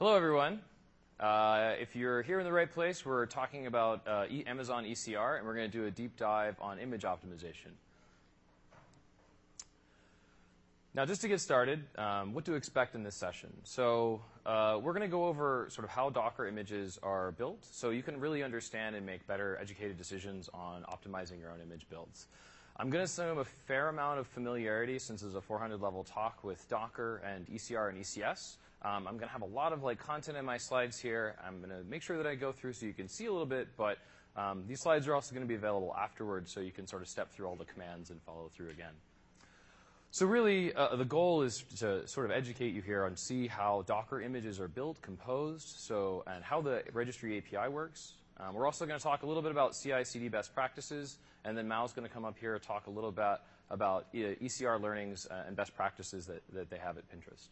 Hello, everyone. Uh, if you're here in the right place, we're talking about uh, e Amazon ECR, and we're going to do a deep dive on image optimization. Now, just to get started, um, what to expect in this session. So uh, we're going to go over sort of how Docker images are built so you can really understand and make better educated decisions on optimizing your own image builds. I'm going to assume a fair amount of familiarity since it's a 400 level talk with Docker and ECR and ECS. Um, I'm going to have a lot of like content in my slides here. I'm going to make sure that I go through so you can see a little bit, but um, these slides are also going to be available afterwards so you can sort of step through all the commands and follow through again. So really, uh, the goal is to sort of educate you here on see how Docker images are built, composed, so and how the registry API works. Um, we're also going to talk a little bit about CI/CD best practices, and then Mao's going to come up here and talk a little bit about ECR learnings uh, and best practices that, that they have at Pinterest.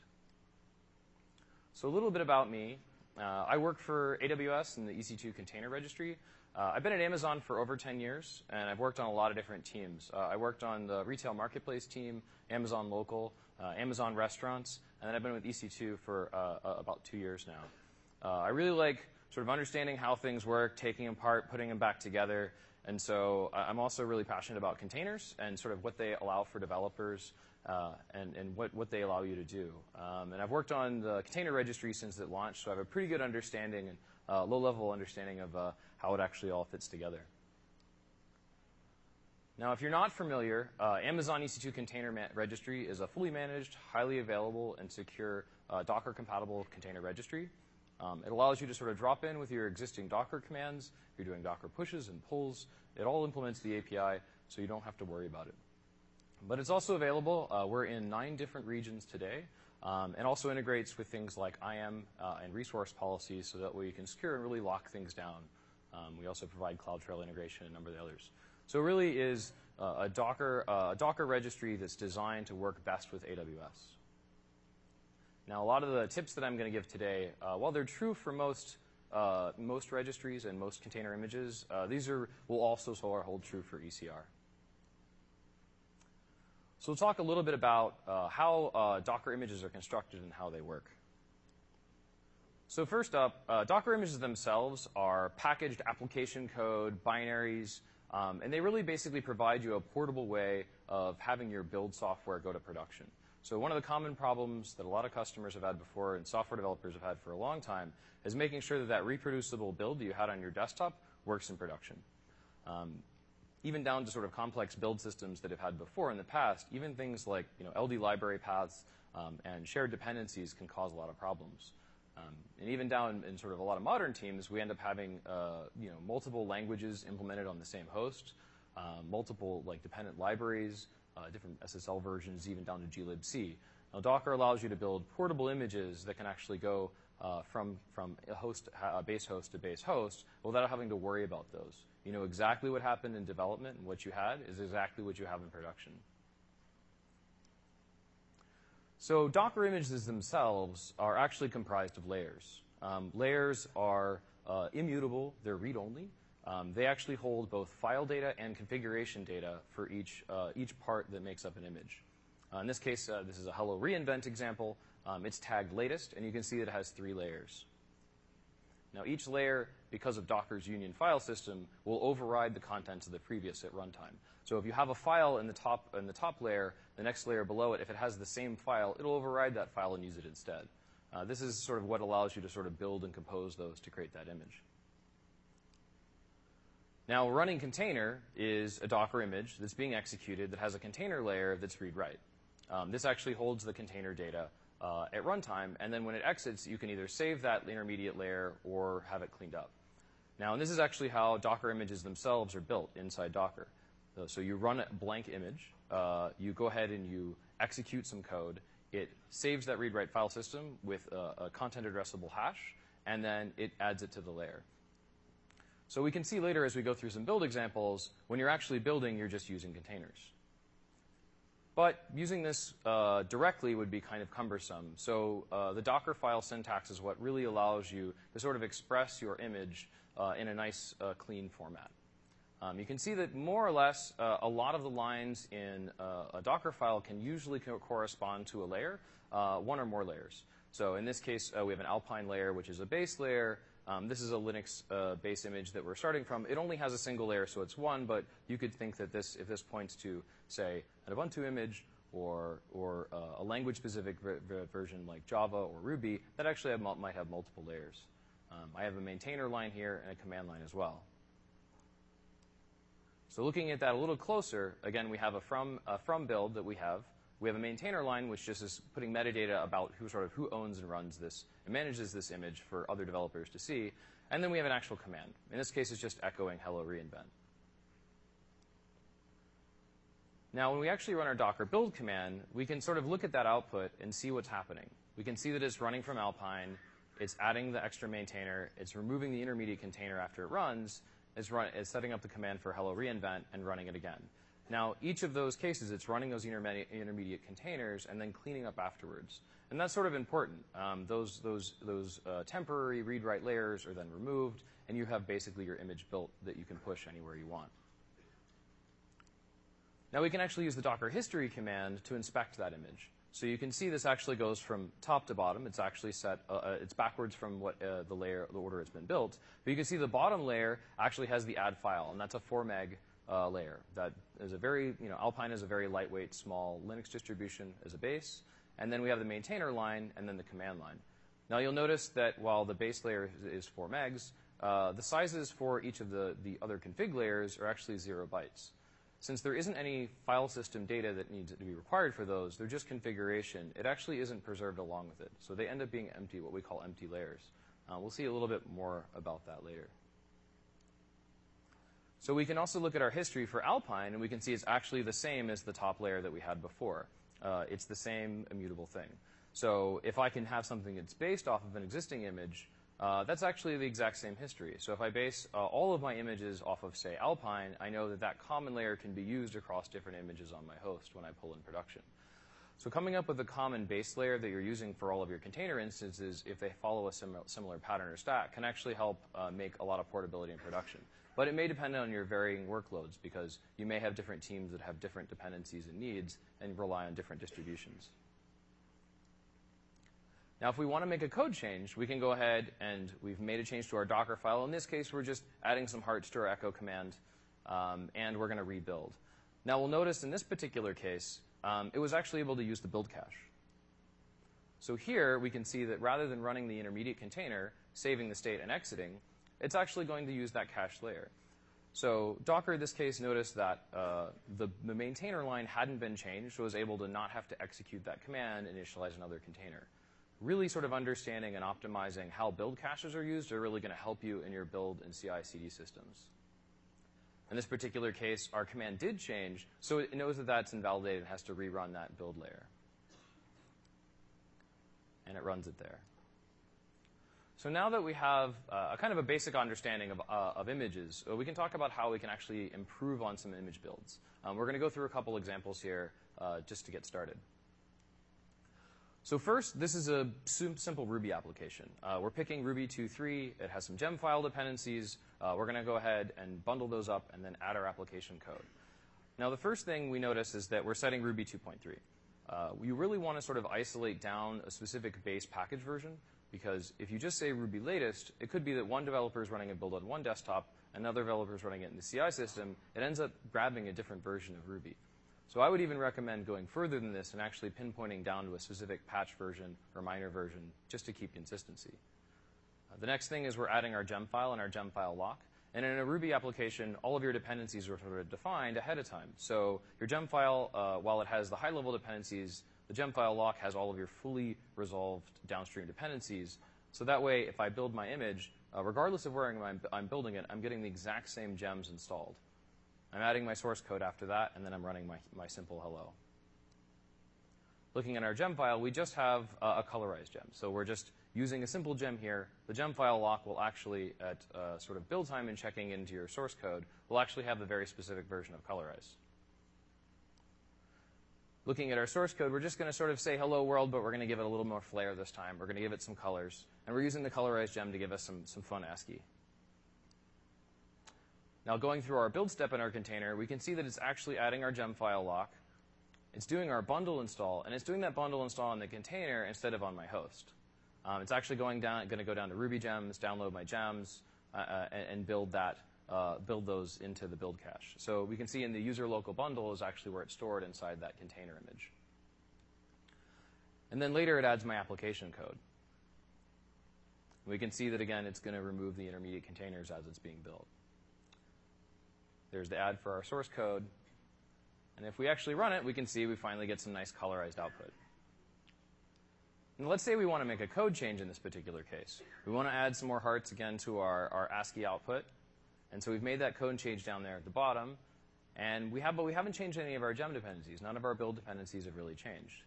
So a little bit about me. Uh, I work for AWS in the EC2 container registry. Uh, I've been at Amazon for over 10 years, and I've worked on a lot of different teams. Uh, I worked on the retail marketplace team, Amazon Local, uh, Amazon Restaurants, and then I've been with EC2 for uh, uh, about two years now. I really like sort of understanding how things work, taking them apart, putting them back together, and so I'm also really passionate about containers and sort of what they allow for developers uh, and, and what, they allow you to do. Um, and I've worked on the container registry since it launched, so I have a pretty good understanding and uh, low-level understanding of uh, how it actually all fits together. Now, if you're not familiar, uh, Amazon EC2 Container Registry is a fully managed, highly available, and secure uh, Docker-compatible container registry. Um, it allows you to sort of drop in with your existing Docker commands. You're doing Docker pushes and pulls, it all implements the API, so you don't have to worry about it. But it's also available. Uh, we're in nine different regions today, um, and also integrates with things like IAM uh, and resource policies so that way you can secure and really lock things down. Um, we also provide CloudTrail integration and a number of the others. So it really is uh, a Docker, uh, a Docker registry that's designed to work best with AWS. Now, a lot of the tips that I'm going to give today, uh, while they're true for most uh, most registries and most container images, these are will also hold true for ECR. So we'll talk a little bit about uh, how uh, Docker images are constructed and how they work. So first up, uh, Docker images themselves are packaged application code, binaries, um, and they really basically provide you a portable way of having your build software go to production. So one of the common problems that a lot of customers have had before and software developers have had for a long time is making sure that that reproducible build that you had on your desktop works in production. Even down to sort of complex build systems that have had before in the past, even things like you know, LD library paths um, and shared dependencies can cause a lot of problems. Um, and even down in sort of a lot of modern teams, we end up having uh, you know, multiple languages implemented on the same host, uh, multiple like dependent libraries, uh, different SSL versions, even down to glibc. Now, Docker allows you to build portable images that can actually go uh, from, from a, host, a base host to base host without having to worry about those. You know exactly what happened in development and what you had is exactly what you have in production. So Docker images themselves are actually comprised of layers. Um, layers are uh, immutable. They're read-only. Um, they actually hold both file data and configuration data for each, uh, each part that makes up an image. Uh, in this case, uh, this is a Hello reInvent example. Um, it's tagged latest, and you can see that it has three layers. Now, each layer, because of Docker's union file system, will override the contents of the previous at runtime. So if you have a file in the top, in the top layer, the next layer below it, if it has the same file, it'll override that file and use it instead. Uh, this is sort of what allows you to sort of build and compose those to create that image. Now, a running container is a Docker image that's being executed that has a container layer that's read-write. Um, this actually holds the container data at runtime, and then when it exits, you can either save that intermediate layer or have it cleaned up. Now, and this is actually how Docker images themselves are built inside Docker. Uh, so you run a blank image, uh, you go ahead and you execute some code, it saves that read-write file system with a content addressable hash, and then it adds it to the layer. So we can see later as we go through some build examples, when you're actually building, you're just using containers. But using this uh, directly would be kind of cumbersome. So uh, the Docker file syntax is what really allows you to sort of express your image uh, in a nice, uh, clean format. Um, you can see that more or less uh, a lot of the lines in uh, a Docker file can usually co correspond to a layer, one or more layers. So in this case, we have an Alpine layer, which is a base layer. Um, this is a Linux base image that we're starting from. It only has a single layer, so it's one, but you could think that this, if this points to, say, an Ubuntu image or, or uh, a language-specific ver ver version like Java or Ruby, that actually have, might have multiple layers. Um, I have a maintainer line here and a command line as well. So looking at that a little closer, again, we have a from, a from build that we have. We have a maintainer line, which just is putting metadata about who sort of who owns and runs this and manages this image for other developers to see. And then we have an actual command. In this case, it's just echoing hello reinvent. Now, when we actually run our docker build command, we can sort of look at that output and see what's happening. We can see that it's running from Alpine, it's adding the extra maintainer, it's removing the intermediate container after it runs, it's, run, it's setting up the command for hello reinvent and running it again. Now, each of those cases, it's running those intermediate, intermediate containers and then cleaning up afterwards. And that's sort of important. Um, those those, those uh, temporary read-write layers are then removed, and you have basically your image built that you can push anywhere you want. Now, we can actually use the docker history command to inspect that image. So you can see this actually goes from top to bottom. It's actually set, uh, uh, it's backwards from what uh, the layer, the order it's been built. But you can see the bottom layer actually has the add file, and that's a 4 meg uh, layer. That is a very, you know, Alpine is a very lightweight, small Linux distribution as a base. And then we have the maintainer line and then the command line. Now you'll notice that while the base layer is 4 megs, uh, the sizes for each of the, the other config layers are actually 0 bytes. Since there isn't any file system data that needs to be required for those, they're just configuration, it actually isn't preserved along with it. So they end up being empty, what we call empty layers. Uh, we'll see a little bit more about that later. So we can also look at our history for Alpine, and we can see it's actually the same as the top layer that we had before. Uh, it's the same immutable thing. So if I can have something that's based off of an existing image, uh, that's actually the exact same history. So if I base uh, all of my images off of, say, Alpine, I know that that common layer can be used across different images on my host when I pull in production. So coming up with a common base layer that you're using for all of your container instances, if they follow a sim similar pattern or stack, can actually help uh, make a lot of portability in production. But it may depend on your varying workloads because you may have different teams that have different dependencies and needs and rely on different distributions. Now, if we want to make a code change, we can go ahead and we've made a change to our Docker file. In this case, we're just adding some hearts to our echo command, um, and we're going to rebuild. Now, we'll notice in this particular case, um, it was actually able to use the build cache. So here, we can see that rather than running the intermediate container, saving the state and exiting, it's actually going to use that cache layer. So Docker, in this case, noticed that uh, the, the maintainer line hadn't been changed, so was able to not have to execute that command, initialize another container really sort of understanding and optimizing how build caches are used are really going to help you in your build and CI/CD systems. In this particular case, our command did change, so it knows that that's invalidated and has to rerun that build layer. And it runs it there. So now that we have uh, a kind of a basic understanding of, uh, of images, uh, we can talk about how we can actually improve on some image builds. Um, we're going to go through a couple examples here uh, just to get started. So first, this is a simple Ruby application. Uh, we're picking Ruby 2.3. It has some gem file dependencies. Uh, we're going to go ahead and bundle those up and then add our application code. Now, the first thing we notice is that we're setting Ruby 2.3. Uh, you really want to sort of isolate down a specific base package version because if you just say Ruby latest, it could be that one developer is running a build on one desktop, another developer is running it in the CI system. It ends up grabbing a different version of Ruby. So I would even recommend going further than this and actually pinpointing down to a specific patch version or minor version just to keep consistency. Uh, the next thing is we're adding our gem file and our gem file lock. And in a Ruby application, all of your dependencies are sort of defined ahead of time. So your gem file, uh, while it has the high-level dependencies, the gem file lock has all of your fully resolved downstream dependencies. So that way, if I build my image, uh, regardless of where I'm building it, I'm getting the exact same gems installed. I'm adding my source code after that, and then I'm running my, my simple hello. Looking at our gem file, we just have uh, a colorized gem. So we're just using a simple gem here. The gem file lock will actually, at uh, sort of build time and checking into your source code, will actually have the very specific version of colorize. Looking at our source code, we're just going to sort of say hello world, but we're going to give it a little more flair this time. We're going to give it some colors. And we're using the colorized gem to give us some, some fun ASCII. Now going through our build step in our container, we can see that it's actually adding our gem file lock. It's doing our bundle install, and it's doing that bundle install on the container instead of on my host. Um, it's actually going down, going to go down to Ruby gems, download my gems, uh, uh, and, and, build that, uh, build those into the build cache. So we can see in the user local bundle is actually where it's stored inside that container image. And then later it adds my application code. We can see that again, it's going to remove the intermediate containers as it's being built. There's the add for our source code. And if we actually run it, we can see we finally get some nice colorized output. And let's say we want to make a code change in this particular case. We want to add some more hearts again to our, our ASCII output. And so we've made that code change down there at the bottom. And we have, but we haven't changed any of our gem dependencies. None of our build dependencies have really changed.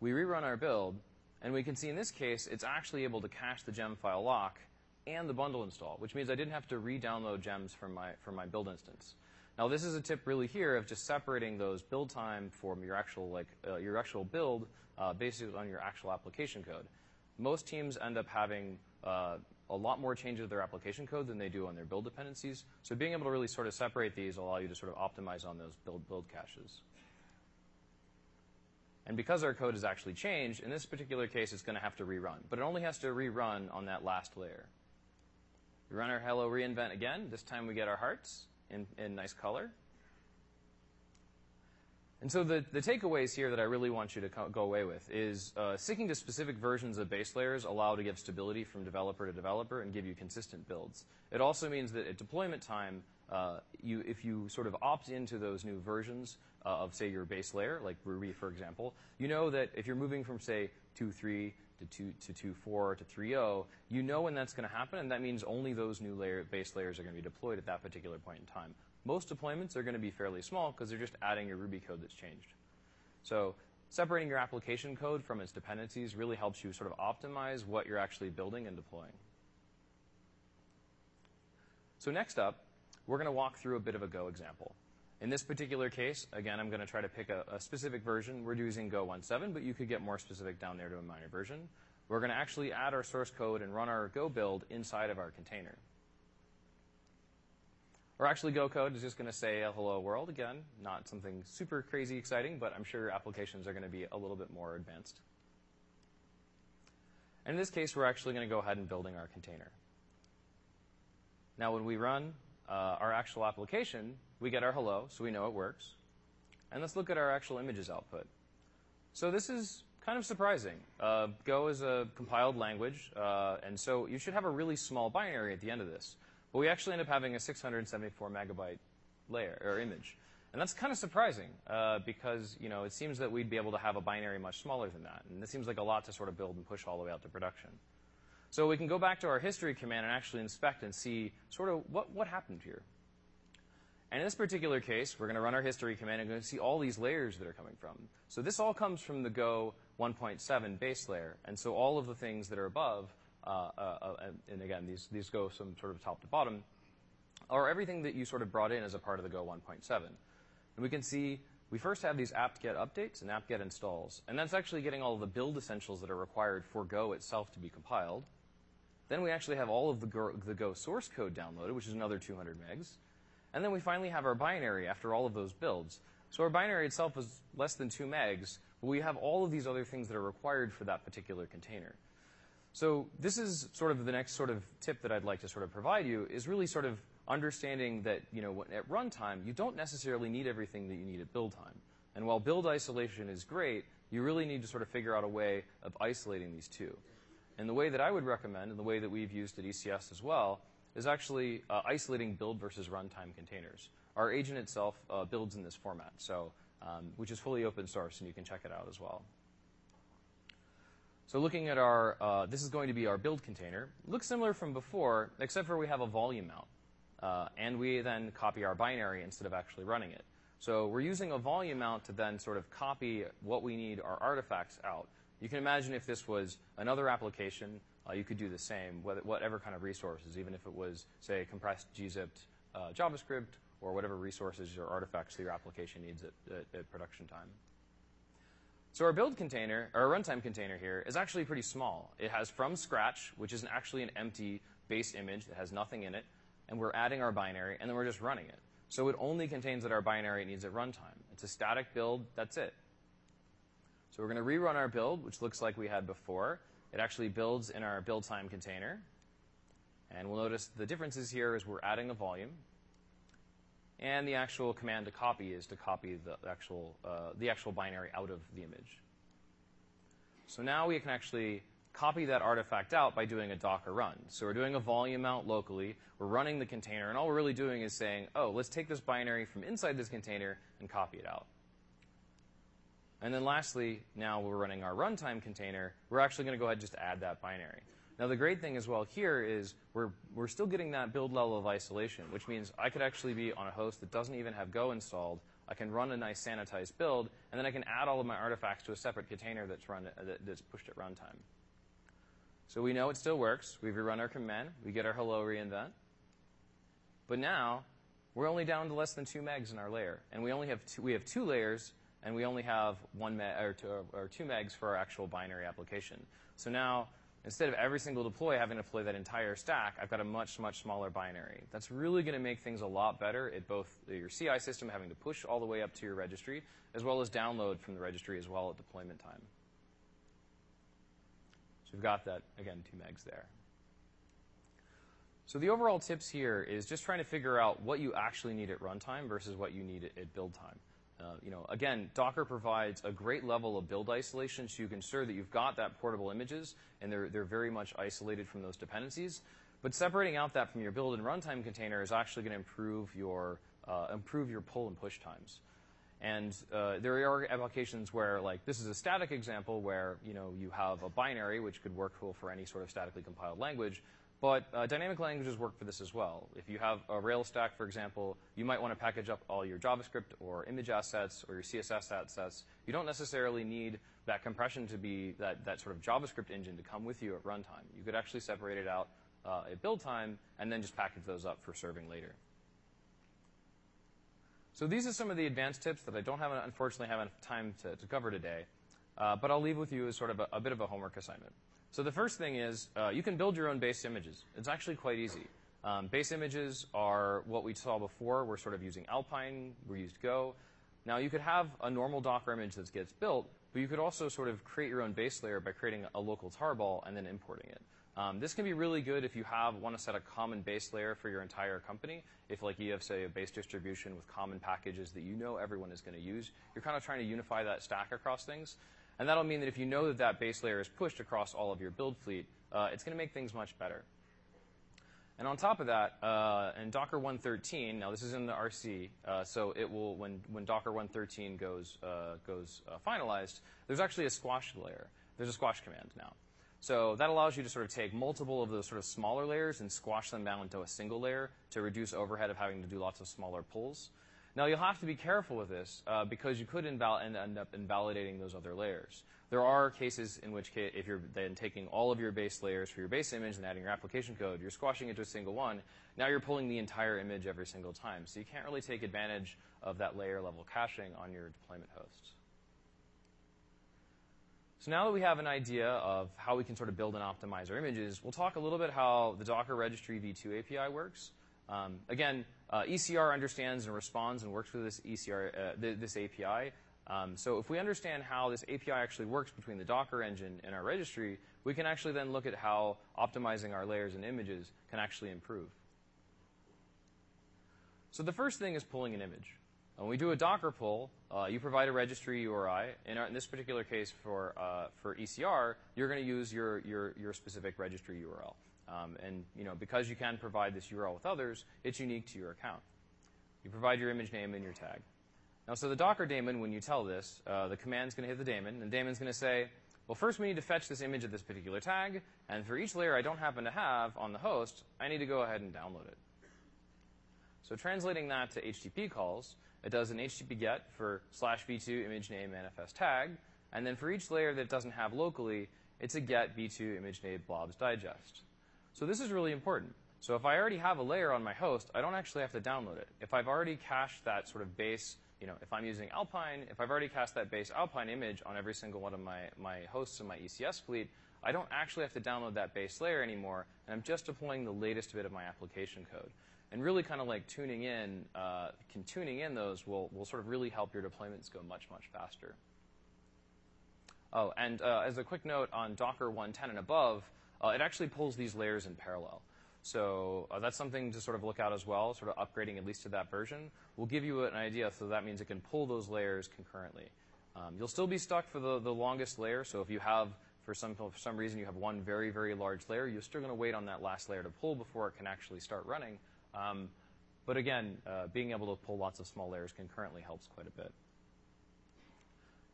We rerun our build, and we can see in this case, it's actually able to cache the gem file lock and the bundle install, which means I didn't have to re-download gems from my, from my build instance. Now, this is a tip really here of just separating those build time from your actual, like, uh, your actual build uh, based on your actual application code. Most teams end up having uh, a lot more changes to their application code than they do on their build dependencies. So being able to really sort of separate these allow you to sort of optimize on those build, build caches. And because our code has actually changed, in this particular case, it's going to have to rerun. But it only has to rerun on that last layer. We run our hello reinvent again. This time we get our hearts in, in nice color. And so the, the takeaways here that I really want you to co- go away with is uh, sticking to specific versions of base layers allow to give stability from developer to developer and give you consistent builds. It also means that at deployment time, uh, you, if you sort of opt into those new versions uh, of, say, your base layer, like Ruby, for example, you know that if you're moving from, say, 2.3 to 2 to 2.4 to 3.0, you know when that's going to happen, and that means only those new layer, base layers are going to be deployed at that particular point in time. Most deployments are going to be fairly small because they're just adding your Ruby code that's changed. So separating your application code from its dependencies really helps you sort of optimize what you're actually building and deploying. So next up, we're going to walk through a bit of a Go example. In this particular case, again, I'm going to try to pick a, a specific version. We're using Go 1.7, but you could get more specific down there to a minor version. We're going to actually add our source code and run our Go build inside of our container. Or actually, Go code is just going to say hello world again, not something super crazy exciting, but I'm sure applications are going to be a little bit more advanced. And in this case, we're actually going to go ahead and building our container. Now, when we run uh, our actual application, we get our hello, so we know it works. And let's look at our actual images output. So this is kind of surprising. Uh, Go is a compiled language, uh, and so you should have a really small binary at the end of this. But we actually end up having a 674 megabyte layer or image. And that's kind of surprising uh, because you know it seems that we'd be able to have a binary much smaller than that. And this seems like a lot to sort of build and push all the way out to production. So we can go back to our history command and actually inspect and see sort of what, what happened here. And in this particular case, we're going to run our history command and we're going to see all these layers that are coming from. So this all comes from the Go 1.7 base layer. And so all of the things that are above uh, uh, uh, and again, these, these go from sort of top to bottom, are everything that you sort of brought in as a part of the Go 1.7. And we can see we first have these apt-get updates and apt-get installs. And that's actually getting all of the build essentials that are required for Go itself to be compiled. Then we actually have all of the Go, the Go source code downloaded, which is another 200 megs. And then we finally have our binary after all of those builds. So our binary itself is less than 2 megs, but we have all of these other things that are required for that particular container. So this is sort of the next sort of tip that I'd like to sort of provide you is really sort of understanding that you know at runtime you don't necessarily need everything that you need at build time. And while build isolation is great, you really need to sort of figure out a way of isolating these two. And the way that I would recommend, and the way that we've used at ECS as well, is actually uh, isolating build versus runtime containers. Our agent itself uh, builds in this format, so um, which is fully open source, and you can check it out as well. So looking at our, uh, this is going to be our build container. Looks similar from before, except for we have a volume mount. Uh, and we then copy our binary instead of actually running it. So we're using a volume mount to then sort of copy what we need our artifacts out. You can imagine if this was another application, you could do the same, whatever kind of resources, even if it was, say, compressed gzipped uh, JavaScript or whatever resources or artifacts that your application needs at, at, at production time. So our build container, or our runtime container here, is actually pretty small. It has from scratch, which is actually an empty base image that has nothing in it, and we're adding our binary, and then we're just running it. So it only contains that our binary needs at runtime. It's a static build, that's it. So we're going to rerun our build, which looks like we had before. It actually builds in our build time container. And we'll notice the differences here is we're adding a volume. And the actual command to copy is to copy the actual, uh, the actual binary out of the image. So now we can actually copy that artifact out by doing a Docker run. So we're doing a volume mount locally. We're running the container. And all we're really doing is saying, oh, let's take this binary from inside this container and copy it out. And then lastly, now we're running our runtime container. We're actually going to go ahead and just add that binary. Now the great thing as well here is we're, we're still getting that build level of isolation, which means I could actually be on a host that doesn't even have Go installed. I can run a nice sanitized build, and then I can add all of my artifacts to a separate container that's, run, uh, that's pushed at runtime. So we know it still works. We rerun our command. We get our hello reinvent. But now we're only down to less than two megs in our layer, and we only have two, we have two layers and we only have one or, two, or two megs for our actual binary application. So now, instead of every single deploy having to deploy that entire stack, I've got a much, much smaller binary. That's really going to make things a lot better at both your CI system having to push all the way up to your registry, as well as download from the registry as well at deployment time. So we've got that, again, two megs there. So the overall tips here is just trying to figure out what you actually need at runtime versus what you need at build time. Uh, you know, again, Docker provides a great level of build isolation, so you can ensure that you've got that portable images, and they're, they're very much isolated from those dependencies. But separating out that from your build and runtime container is actually going to improve your uh, improve your pull and push times. And uh, there are applications where, like, this is a static example where you know you have a binary which could work cool for any sort of statically compiled language, but uh, dynamic languages work for this as well. If you have a Rails stack, for example, you might want to package up all your JavaScript or image assets or your CSS assets. You don't necessarily need that compression to be that, that sort of JavaScript engine to come with you at runtime. You could actually separate it out uh, at build time and then just package those up for serving later. So these are some of the advanced tips that I don't have, unfortunately, have enough time to, to cover today. Uh, but I'll leave with you as sort of a, a bit of a homework assignment. So the first thing is uh, you can build your own base images. It's actually quite easy. Um, base images are what we saw before. We're sort of using Alpine. We used Go. Now you could have a normal Docker image that gets built, but you could also sort of create your own base layer by creating a local tarball and then importing it. Um, this can be really good if you have want to set a common base layer for your entire company. If like you have say a base distribution with common packages that you know everyone is going to use, you're kind of trying to unify that stack across things. And that'll mean that if you know that that base layer is pushed across all of your build fleet, uh, it's going to make things much better. And on top of that, uh, in Docker 113, now this is in the RC, uh, so it will when when Docker 113 goes uh, goes uh, finalized, there's actually a squash layer. There's a squash command now. So that allows you to sort of take multiple of those sort of smaller layers and squash them down into a single layer to reduce overhead of having to do lots of smaller pulls. Now, you'll have to be careful with this uh, because you could end up invalidating those other layers. There are cases in which, case, if you're then taking all of your base layers for your base image and adding your application code, you're squashing it to a single one. Now you're pulling the entire image every single time. So you can't really take advantage of that layer level caching on your deployment hosts. So now that we have an idea of how we can sort of build and optimize our images, we'll talk a little bit how the Docker Registry v2 API works. Um, again, uh, ECR understands and responds and works with this ECR, uh, th this API. Um, so if we understand how this API actually works between the Docker engine and our registry, we can actually then look at how optimizing our layers and images can actually improve. So the first thing is pulling an image. When we do a Docker pull, uh, you provide a registry URI. In, our, in this particular case for, uh, for ECR, you're going to use your, your, your specific registry URL. Um, and you know, because you can provide this URL with others, it's unique to your account. You provide your image name and your tag. Now, so the Docker daemon, when you tell this, uh, the command's going to hit the daemon, and the daemon's going to say, well, first we need to fetch this image of this particular tag, and for each layer I don't happen to have on the host, I need to go ahead and download it. So translating that to HTTP calls, it does an HTTP get for slash v2 image name manifest tag, and then for each layer that it doesn't have locally, it's a get v2 image name blobs digest. So this is really important. So if I already have a layer on my host, I don't actually have to download it. If I've already cached that sort of base, you know, if I'm using Alpine, if I've already cached that base Alpine image on every single one of my, my hosts in my ECS fleet, I don't actually have to download that base layer anymore, and I'm just deploying the latest bit of my application code. And really kind of like tuning in, uh, can tuning in those will, will sort of really help your deployments go much, much faster. Oh, and uh, as a quick note on Docker 110 and above, it actually pulls these layers in parallel. So uh, that's something to sort of look out as well, sort of upgrading at least to that version. will give you an idea, so that means it can pull those layers concurrently. Um, you'll still be stuck for the, the longest layer, so if you have, for some, for some reason, you have one very, very large layer, you're still going to wait on that last layer to pull before it can actually start running. Um, but again, uh, being able to pull lots of small layers concurrently helps quite a bit.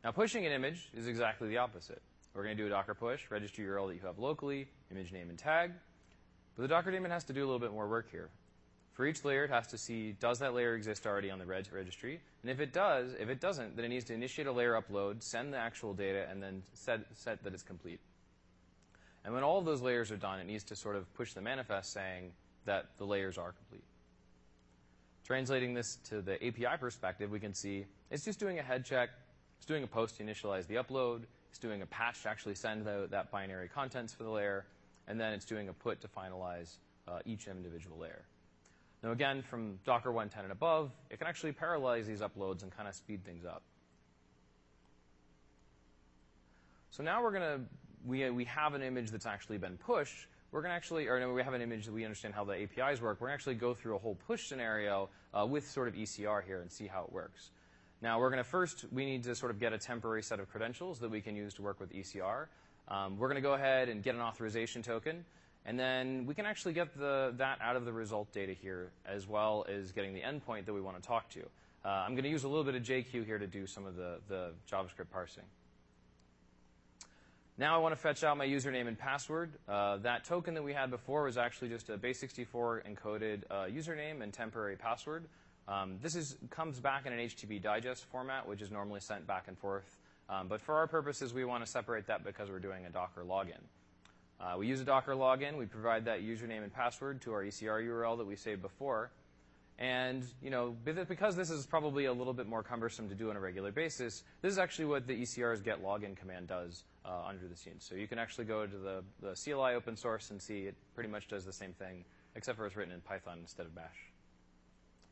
Now, pushing an image is exactly the opposite. We're going to do a Docker push, register URL that you have locally, image name and tag. But the Docker daemon has to do a little bit more work here. For each layer, it has to see, does that layer exist already on the reg registry? And if it does, if it doesn't, then it needs to initiate a layer upload, send the actual data, and then set, set that it's complete. And when all of those layers are done, it needs to sort of push the manifest saying that the layers are complete. Translating this to the API perspective, we can see it's just doing a head check, it's doing a post to initialize the upload, it's doing a patch to actually send the, that binary contents for the layer, and then it's doing a put to finalize uh, each individual layer. Now again, from Docker 110 and above, it can actually parallelize these uploads and kind of speed things up. So now we're going to, we, we have an image that's actually been pushed. We're going to actually, or no, we have an image that we understand how the APIs work. We're going to actually go through a whole push scenario uh, with sort of ECR here and see how it works. Now we're going to first, we need to sort of get a temporary set of credentials that we can use to work with ECR. Um, we're going to go ahead and get an authorization token. And then we can actually get the, that out of the result data here, as well as getting the endpoint that we want to talk to. Uh, I'm going to use a little bit of JQ here to do some of the, the JavaScript parsing. Now I want to fetch out my username and password. Uh, that token that we had before was actually just a base64 encoded uh, username and temporary password. Um, this is, comes back in an HTTP digest format, which is normally sent back and forth. Um, but for our purposes, we want to separate that because we're doing a Docker login. Uh, we use a Docker login. We provide that username and password to our ECR URL that we saved before. And you know, because this is probably a little bit more cumbersome to do on a regular basis, this is actually what the ECR's get login command does uh, under the scenes. So you can actually go to the, the CLI open source and see it pretty much does the same thing, except for it's written in Python instead of Bash.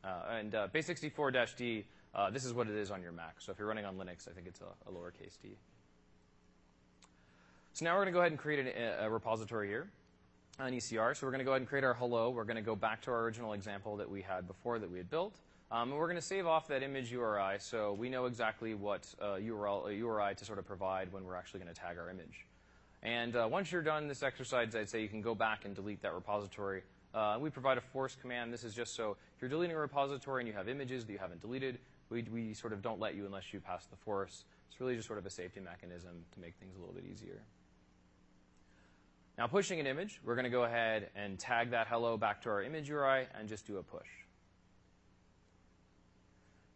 Uh, and uh, base64-d, uh, this is what it is on your Mac. So if you're running on Linux, I think it's a, a lowercase d. So now we're going to go ahead and create a, a repository here on ECR. So we're going to go ahead and create our hello. We're going to go back to our original example that we had before that we had built. Um, and we're going to save off that image URI so we know exactly what uh, URL, uh, URI to sort of provide when we're actually going to tag our image. And uh, once you're done this exercise, I'd say you can go back and delete that repository. Uh, we provide a force command. This is just so if you're deleting a repository and you have images that you haven't deleted, we, we sort of don't let you unless you pass the force. It's really just sort of a safety mechanism to make things a little bit easier. Now pushing an image, we're going to go ahead and tag that hello back to our image URI and just do a push.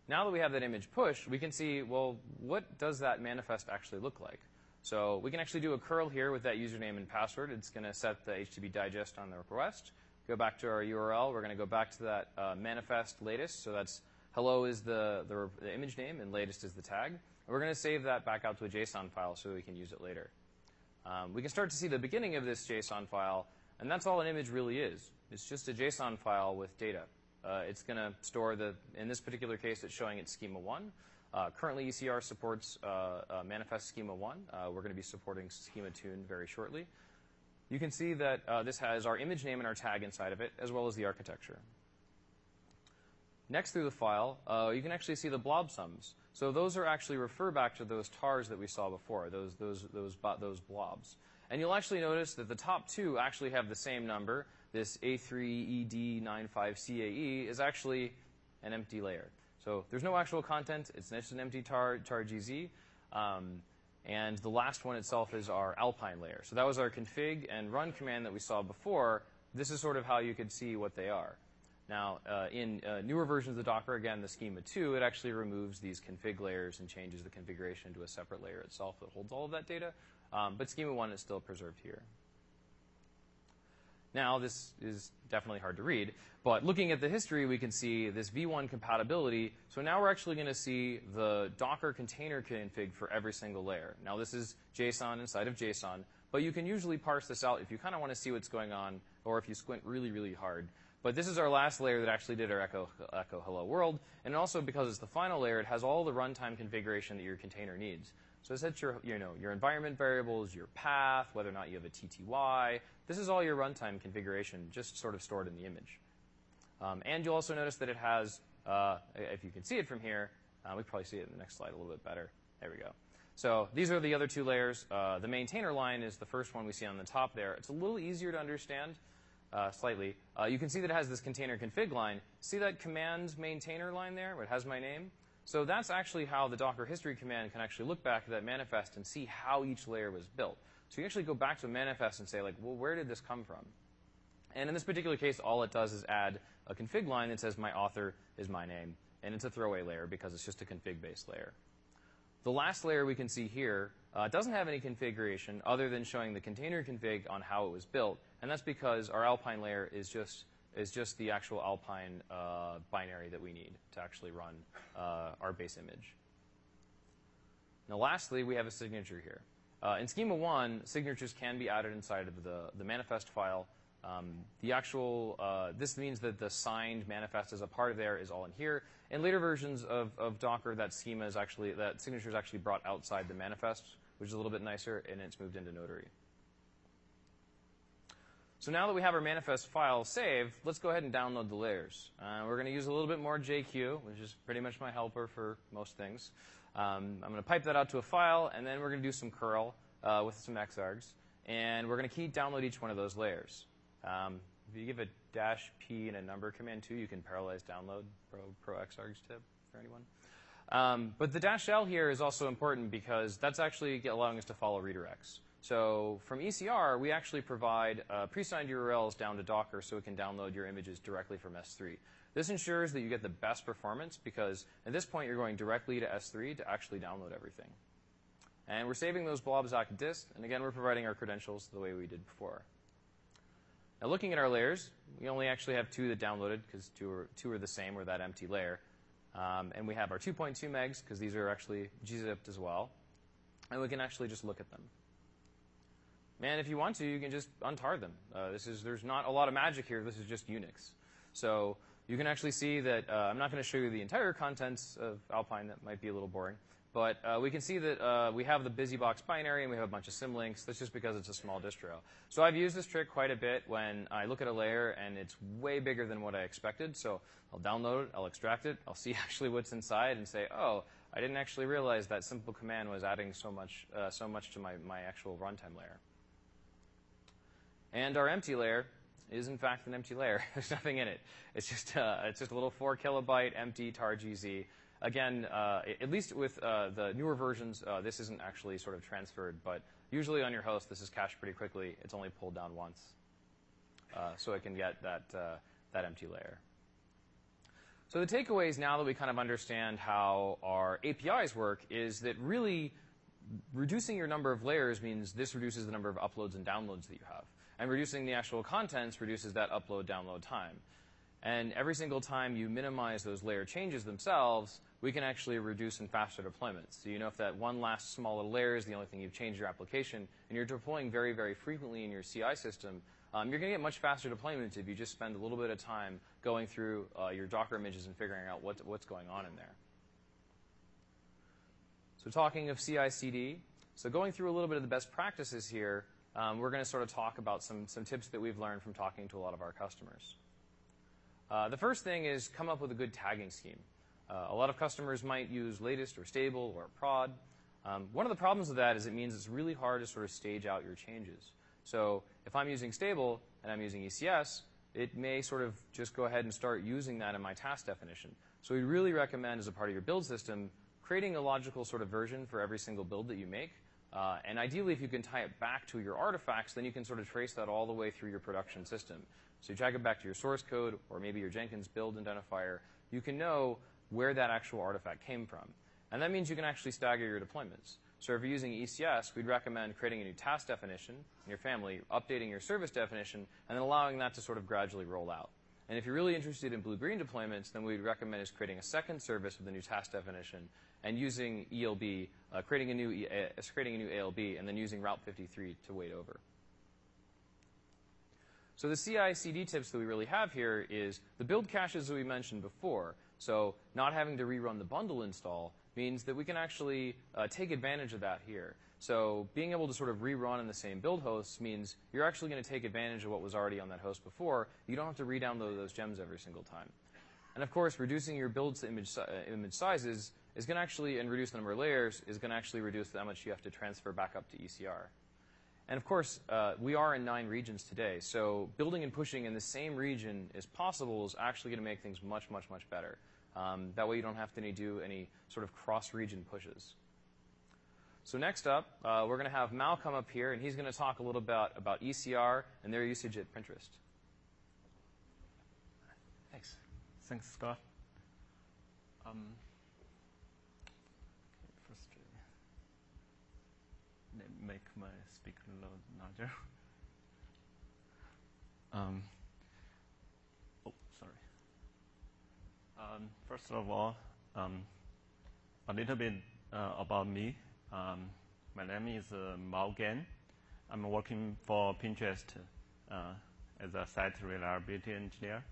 Now that we have that image pushed, we can see, well, what does that manifest actually look like? So we can actually do a curl here with that username and password. It's going to set the HTTP digest on the request. Go back to our URL. We're going to go back to that uh, manifest latest. So that's hello is the, the, the, image name and latest is the tag. And we're going to save that back out to a JSON file so we can use it later. Um, we can start to see the beginning of this JSON file, and that's all an image really is. It's just a JSON file with data. Uh, it's going to store the, in this particular case, it's showing its schema 1. Uh, currently, ECR supports uh, uh, manifest schema 1. Uh, we're going to be supporting schema 2 very shortly. You can see that uh, this has our image name and our tag inside of it, as well as the architecture. Next through the file, you can actually see the blob sums. So those are actually refer back to those tars that we saw before, those, those, those, those blobs. And you'll actually notice that the top two actually have the same number. This A3ED95CAE is actually an empty layer. So there's no actual content. It's just an empty tar, tar GZ. Um, and the last one itself is our Alpine layer. So that was our config and run command that we saw before. This is sort of how you could see what they are. Now, uh, in uh, newer versions of Docker, again, the schema 2, it actually removes these config layers and changes the configuration to a separate layer itself that holds all of that data. Um, but schema 1 is still preserved here. Now, this is definitely hard to read, but looking at the history, we can see this v1 compatibility. So now we're actually going to see the Docker container config for every single layer. Now, this is JSON inside of JSON, but you can usually parse this out if you kind of want to see what's going on or if you squint really, really hard. But this is our last layer that actually did our echo, echo hello world. And also because it's the final layer, it has all the runtime configuration that your container needs. So it sets your, you know, your environment variables, your path, whether or not you have a TTY. This is all your runtime configuration, just sort of stored in the image. Um, and you'll also notice that it has, uh, if you can see it from here, uh, we probably see it in the next slide a little bit better. There we go. So these are the other two layers. Uh, the maintainer line is the first one we see on the top there. It's a little easier to understand uh, slightly. Uh, you can see that it has this container config line. See that command maintainer line there it has my name? So that's actually how the Docker history command can actually look back at that manifest and see how each layer was built. So you actually go back to a manifest and say, like, well, where did this come from? And in this particular case, all it does is add a config line that says my author is my name. And it's a throwaway layer because it's just a config-based layer. The last layer we can see here uh, doesn't have any configuration other than showing the container config on how it was built. And that's because our Alpine layer is just, is just the actual Alpine uh, binary that we need to actually run uh, our base image. Now, lastly, we have a signature here. Uh, in Schema 1, signatures can be added inside of the, the manifest file. Um, the actual, uh, this means that the signed manifest as a part of there is all in here. In later versions of, of Docker, that schema is actually, that signature is actually brought outside the manifest, which is a little bit nicer, and it's moved into Notary. So now that we have our manifest file saved, let's go ahead and download the layers. Uh, we're going to use a little bit more JQ, which is pretty much my helper for most things. Um, I'm going to pipe that out to a file, and then we're going to do some curl uh, with some xargs. And we're going to key download each one of those layers. Um, if you give a dash p and a number command too, you can parallelize download pro, pro xargs tip for anyone. Um, but the dash L here is also important because that's actually allowing us to follow redirects. So from ECR, we actually provide uh, pre-signed URLs down to Docker so it can download your images directly from S3. This ensures that you get the best performance because at this point you're going directly to S3 to actually download everything. And we're saving those blobs on disk, and again, we're providing our credentials the way we did before. Now looking at our layers, we only actually have two that downloaded because two are, two are the same or that empty layer. Um, and we have our 2.2 megs because these are actually gzipped as well. And we can actually just look at them. Man, if you want to, you can just untar them. Uh, this is, there's not a lot of magic here. This is just Unix. So you can actually see that uh, I'm not going to show you the entire contents of Alpine. That might be a little boring. But uh, we can see that uh, we have the BusyBox binary and we have a bunch of symlinks. That's just because it's a small distro. So I've used this trick quite a bit when I look at a layer and it's way bigger than what I expected. So I'll download it, I'll extract it, I'll see actually what's inside and say, oh, I didn't actually realize that simple command was adding so much, uh, so much to my, my actual runtime layer. And our empty layer is in fact an empty layer. There's nothing in it. It's just, uh, it's just a little 4 kilobyte empty tar GZ. Again, uh, at least with uh, the newer versions, uh, this isn't actually sort of transferred, but usually on your host, this is cached pretty quickly. It's only pulled down once. Uh, so it can get that, uh, that empty layer. So the takeaways now that we kind of understand how our APIs work is that really reducing your number of layers means this reduces the number of uploads and downloads that you have. And reducing the actual contents reduces that upload download time. And every single time you minimize those layer changes themselves, we can actually reduce and faster deployments. So you know if that one last small little layer is the only thing you've changed your application, and you're deploying very, very frequently in your CI system, um, you're going to get much faster deployments if you just spend a little bit of time going through uh, your Docker images and figuring out what, what's going on in there. So talking of CI/CD, so going through a little bit of the best practices here, um, we're going to sort of talk about some, some tips that we've learned from talking to a lot of our customers. Uh, the first thing is come up with a good tagging scheme. Uh, a lot of customers might use latest or stable or prod. Um, one of the problems with that is it means it's really hard to sort of stage out your changes. So if I'm using stable and I'm using ECS, it may sort of just go ahead and start using that in my task definition. So we really recommend as a part of your build system creating a logical sort of version for every single build that you make. Uh, and ideally, if you can tie it back to your artifacts, then you can sort of trace that all the way through your production system. So you tag it back to your source code or maybe your Jenkins build identifier. You can know where that actual artifact came from. And that means you can actually stagger your deployments. So if you're using ECS, we'd recommend creating a new task definition in your family, updating your service definition, and then allowing that to sort of gradually roll out. And if you're really interested in blue-green deployments, then we'd recommend is creating a second service with a new task definition and using ELB, uh, creating, a new, uh, creating a new ALB, and then using Route 53 to weight over. So the CI/CD tips that we really have here is the build caches that we mentioned before. So not having to rerun the bundle install means that we can actually uh, take advantage of that here. So being able to sort of rerun in the same build hosts means you're actually going to take advantage of what was already on that host before. You don't have to re-download those gems every single time. And of course, reducing your build image, uh, image sizes is going to actually, and reduce the number of layers, is going to actually reduce how much you have to transfer back up to ECR. And of course, uh, we are in nine regions today, so building and pushing in the same region as possible is actually going to make things much, much, much better. Um, that way you don't have to do any sort of cross-region pushes. So next up, uh, we're going to have Mal come up here, and he's going to talk a little bit about ECR and their usage at Pinterest. Thanks. Thanks, Scott. Um, first, uh, make my speaker load larger. Um, oh, sorry. Um, first of all, um, a little bit uh, about me. Um, my name is uh, Mao Gan. I'm working for Pinterest uh, as a site reliability engineer.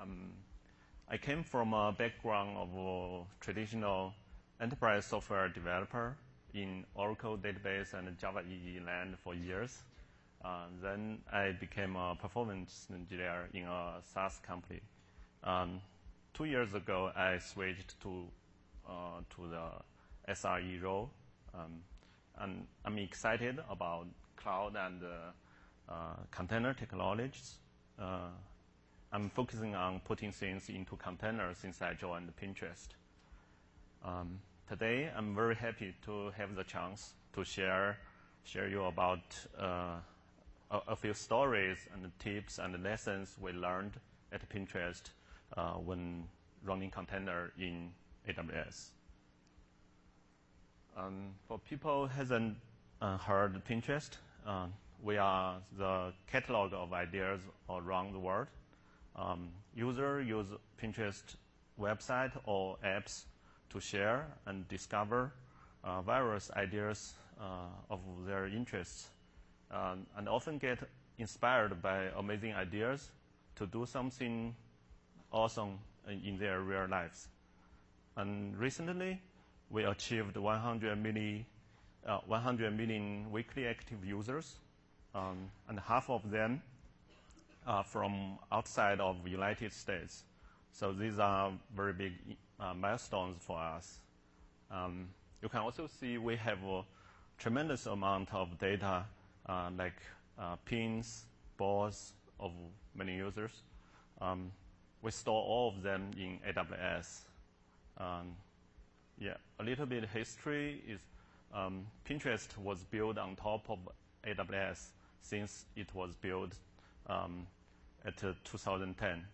Um, I came from a background of a traditional enterprise software developer in Oracle database and Java EE land for years. Uh, then I became a performance engineer in a SaaS company. Um, two years ago, I switched to uh, to the SRE role, um, and I'm excited about cloud and uh, container technologies. Uh, I'm focusing on putting things into containers since I joined Pinterest. Um, today, I'm very happy to have the chance to share share you about uh, a, a, few stories and tips and lessons we learned at Pinterest uh, when running container in AWS. Um, for people who hasn't uh, heard Pinterest, uh, we are the catalog of ideas around the world. Um, users use Pinterest website or apps to share and discover uh, various ideas uh, of their interests, um, and often get inspired by amazing ideas to do something awesome in their real lives. And recently, we achieved 100 million, uh, 100 million weekly active users, um, and half of them are from outside of the United States. So these are very big milestones for us. Um, you can also see we have a tremendous amount of data, uh, like uh, pins, balls of many users. Um, we store all of them in AWS. Um, yeah, a little bit history is Pinterest was built on top of AWS since it was built at uh, 2010.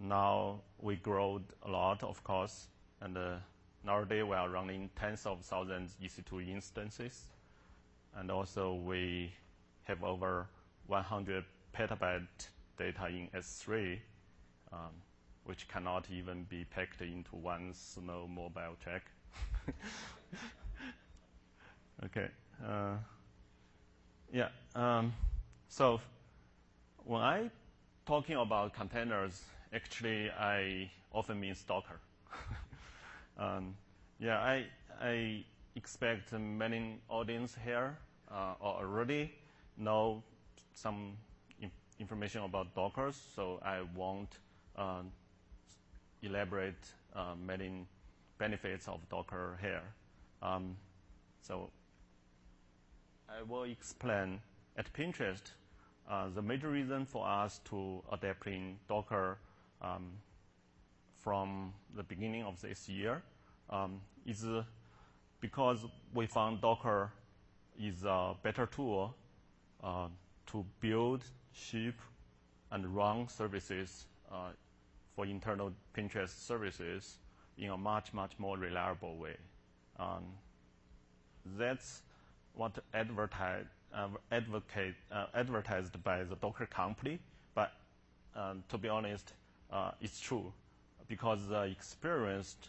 Now we grow a lot, of course, and uh, nowadays we are running tens of thousands EC2 instances, and also we have over 100 petabyte data in S3. Um, which cannot even be packed into one small mobile track. okay. Uh, yeah. Um, so when I talking about containers, actually I often mean Docker. um, yeah, I I expect many audience here uh, already know some information about Docker, so I won't uh, elaborate uh, many benefits of Docker here. Um, so I will explain at Pinterest uh, the major reason for us to adapting Docker from the beginning of this year um, is because we found Docker is a better tool uh, to build, ship, and run services uh, for internal Pinterest services in a much, much more reliable way. Um, that's what advertise, uh, advocate, uh, advertised by the Docker company, but um, to be honest, uh, it's true because the experienced,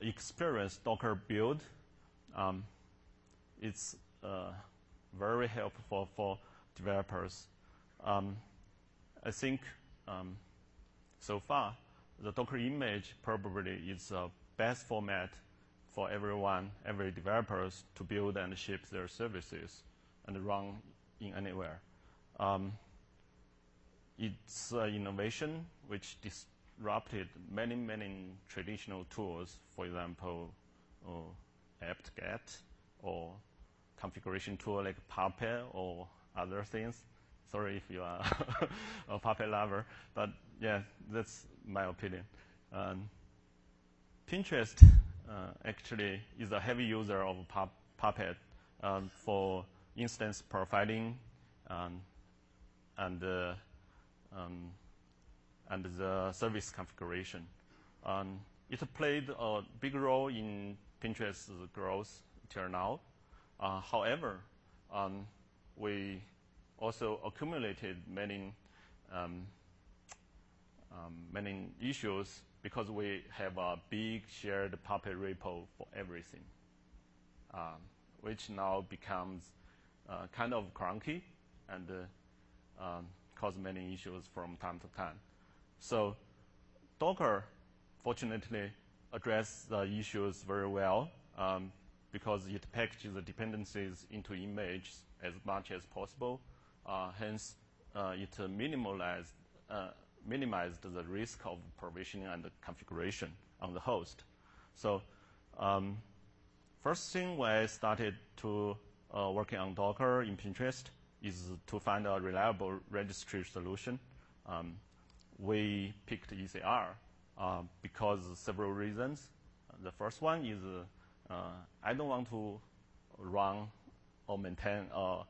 experienced Docker build, um, it's uh, very helpful for developers. Um, I think um, so far, the Docker image probably is the best format for everyone, every developers to build and ship their services and run in anywhere. Um, it's an innovation which disrupted many, many traditional tools, for example, uh, apt-get or configuration tool like Puppet or other things. Sorry if you are a Puppet lover, but yeah, that's my opinion. Um, Pinterest uh, actually is a heavy user of Puppet um, for instance profiling um, and uh, um, and the service configuration. Um, it played a big role in Pinterest's growth till now. Uh, however, um, we also accumulated many um, um, many issues because we have a big shared Puppet repo for everything, um, which now becomes uh, kind of clunky and uh, um, cause many issues from time to time. So Docker, fortunately, addressed the issues very well um, because it packages the dependencies into images as much as possible. Uh, hence, uh, it minimalized, uh, minimized the risk of provisioning and configuration on the host. So um, first thing when I started to uh, working on Docker in Pinterest is to find a reliable registry solution. Um, we picked ECR uh, because several reasons. The first one is uh, I don't want to run or maintain our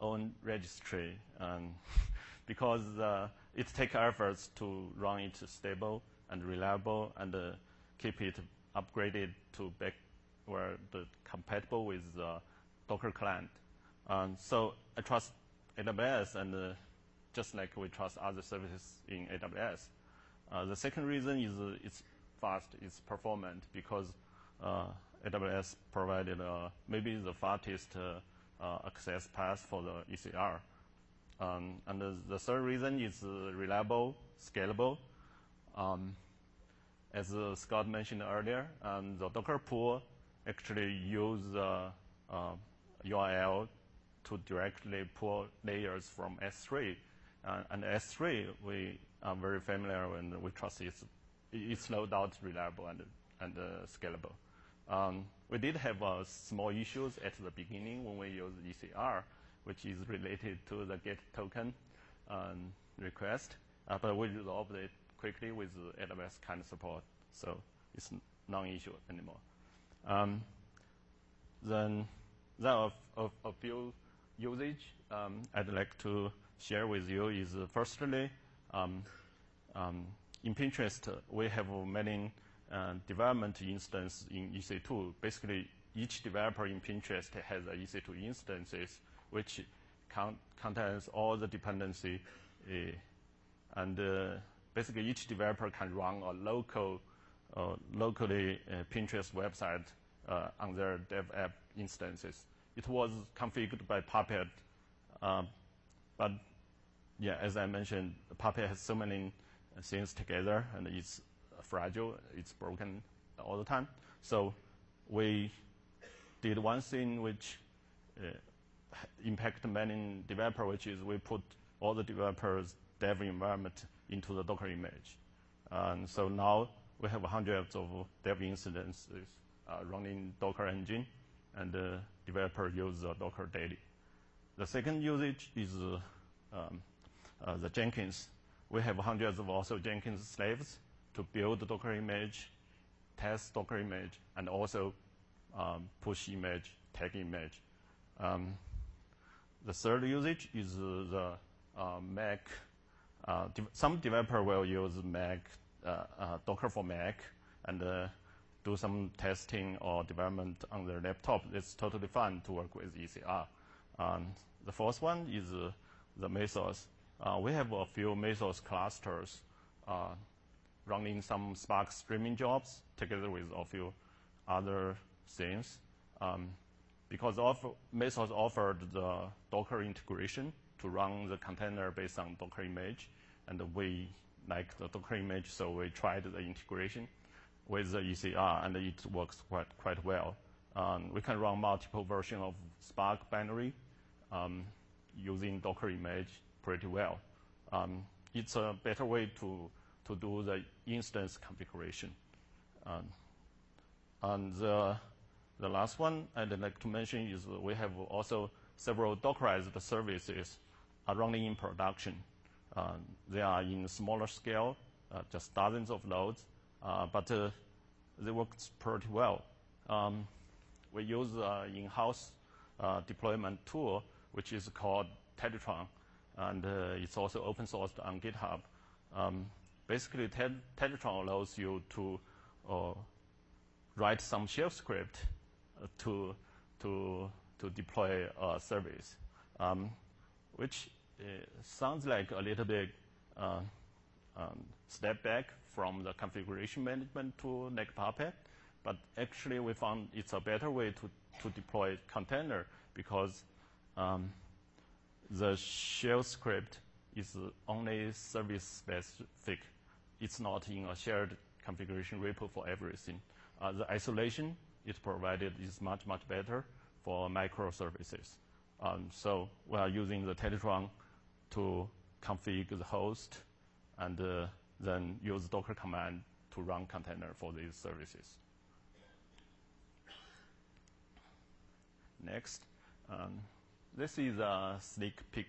own registry um, because uh, it takes efforts to run it stable and reliable and uh, keep it upgraded to back where compatible with the Docker client. Um, so I trust AWS and uh, just like we trust other services in AWS. Uh, the second reason is uh, it's fast, it's performant because uh, AWS provided uh, maybe the fastest uh, access path for the ECR. Um, and the, third reason is reliable, scalable. Um, as Scott mentioned earlier, um, the Docker pool actually use URL to directly pull layers from S3. Uh, and S3, we are very familiar and we trust it's, it's no doubt reliable and, and uh, scalable. Um, we did have uh, small issues at the beginning when we used ECR, which is related to the GET token um, request, uh, but we resolved it quickly with AWS kind of support, so it's non-issue anymore. Um, then there are a, a few usage um, I'd like to share with you is uh, firstly, um, um, in Pinterest, we have many uh, development instances in EC2. Basically, each developer in Pinterest has a EC2 instances which con contains all the dependency. Uh, and uh, basically, each developer can run a local, uh, locally uh, Pinterest website on their dev app instances it was configured by Puppet. Um, but yeah, as I mentioned, Puppet has so many things together, and it's fragile, it's broken all the time. So we did one thing which uh, impact many developer, which is we put all the developers' dev environment into the Docker image. And so now we have hundreds of dev instances uh, running Docker engine, and uh, developer use uh, Docker daily. The second usage is uh, um, uh, the Jenkins. We have hundreds of also Jenkins slaves to build the Docker image, test Docker image, and also um, push image, tag image. Um, the third usage is the uh, Mac. Uh, de some developer will use Mac, uh, Docker for Mac, and do some testing or development on their laptop, it's totally fine to work with ECR. Um, the fourth one is uh, the Mesos. Uh, we have a few Mesos clusters uh, running some Spark streaming jobs together with a few other things. Um, because of, Mesos offered the Docker integration to run the container based on Docker image, and we like the Docker image, so we tried the integration with the ECR, and it works quite, quite well. Um, we can run multiple versions of Spark binary um, using Docker image pretty well. Um, it's a better way to, to do the instance configuration. Um, and the, the last one I'd like to mention is we have also several Dockerized services are running in production. Uh, they are in smaller scale, uh, just dozens of nodes, but uh, they work pretty well. Um, we use an in-house uh, deployment tool, which is called Teletraan, and uh, it's also open sourced on GitHub. Um, basically, Teletraan allows you to write some shell script to to to deploy a service, um, which sounds like a little bit uh, um, step back from the configuration management like Puppet, but actually we found it's a better way to, to deploy container because um, the shell script is only service specific. It's not in a shared configuration repo for everything. Uh, the isolation it provided is much, much better for microservices. Um, so we are using the Teletraan to configure the host and uh, then use Docker command to run container for these services. Next, um, this is a sneak peek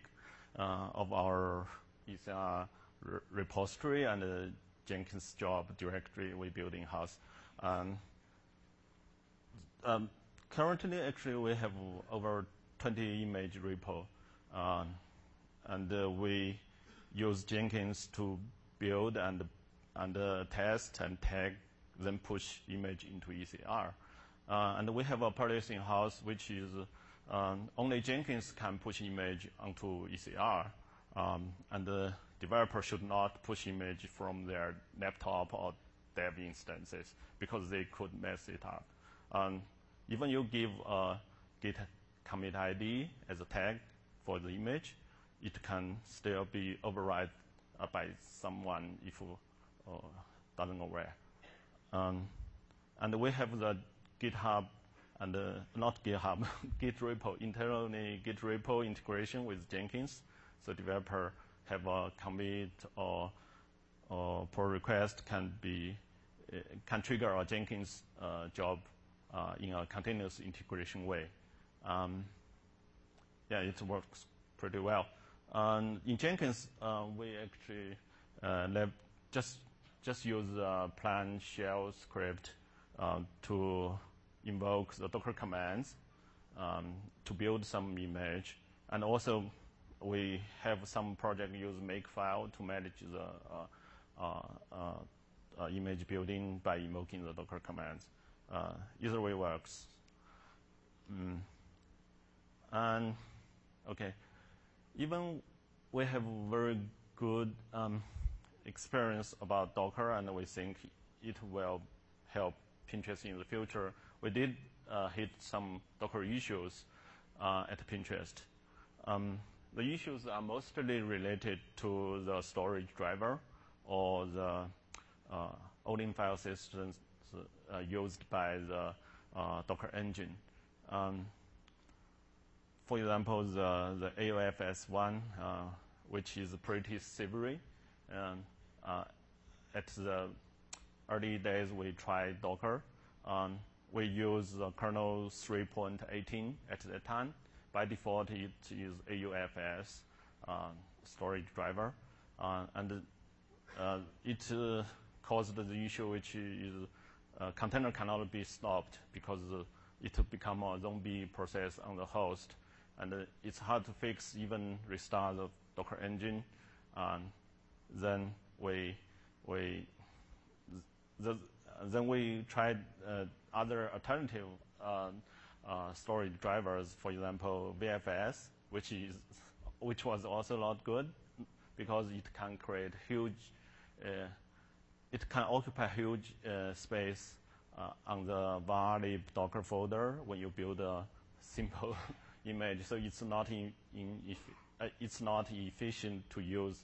uh, of our ECR re repository and Jenkins job directory we build in-house. Um, um, currently, actually, we have over 20 image repo. Um, and uh, we use Jenkins to build and, and uh, test and tag, then push image into ECR. Uh, and we have a policy in in-house which is um, only Jenkins can push image onto ECR, um, and the developer should not push image from their laptop or dev instances because they could mess it up. Um, even you give a git commit ID as a tag for the image, it can still be override uh, by someone if uh, doesn't aware. Um, and we have the GitHub and uh, not GitHub, Git repo, internally Git repo integration with Jenkins. So developer have a commit or, or pull request can be uh, can trigger a Jenkins uh, job uh, in a continuous integration way. Um, yeah, it works pretty well. Um, in Jenkins, uh, we actually uh, just just use a plain shell script uh, to invoke the Docker commands um, to build some image, and also we have some project use Makefile to manage the uh, uh, uh, image building by invoking the Docker commands. either way works. Mm. And okay even we have very good um, experience about Docker, and we think it will help Pinterest in the future. We did uh, hit some Docker issues uh, at Pinterest. Um, the issues are mostly related to the storage driver or the uh, file systems uh, used by the uh, Docker engine. Um, for example, the, the AUFS1, uh, which is pretty severe. Uh, at the early days, we tried Docker. Um, we use kernel 3.18 at that time. By default, it is AUFS uh, storage driver. Uh, and uh, it uh, caused the issue which is container cannot be stopped because it become a zombie process on the host and uh, it's hard to fix, even restart the Docker engine. Um, then we we the, then we tried uh, other alternative uh, uh, storage drivers, for example, VFS, which is which was also not good because it can create huge, uh, it can occupy huge uh, space on the varlib Docker folder when you build a simple image, so it's not in, in uh, it's not efficient to use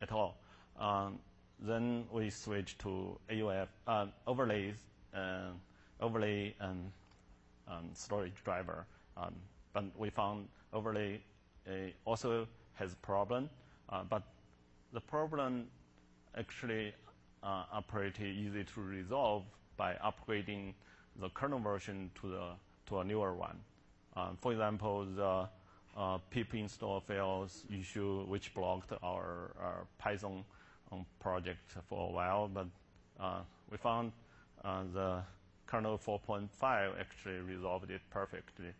at all. Um, then we switch to AUF uh, overlays, uh, overlay and um, storage driver. Um, but we found overlay uh, also has problem, uh, but the problem actually uh, are pretty easy to resolve by upgrading the kernel version to the to a newer one. Um, for example, the uh, pip install fails issue, which blocked our, our Python um, project for a while, but uh, we found uh, the kernel 4.5 actually resolved it perfectly.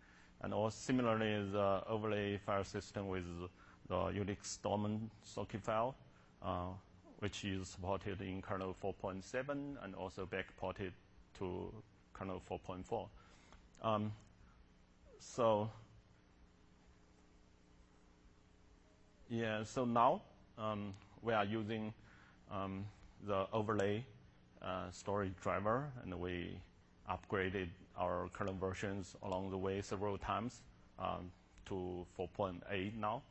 And also similarly, the overlay file system with the Unix daemon socket file, uh, which is supported in kernel 4.7 and also backported to kernel 4.4. Um, so yeah, so now um, we are using um, the overlay uh, storage driver, and we upgraded our kernel versions along the way several times um, to 4.8 now,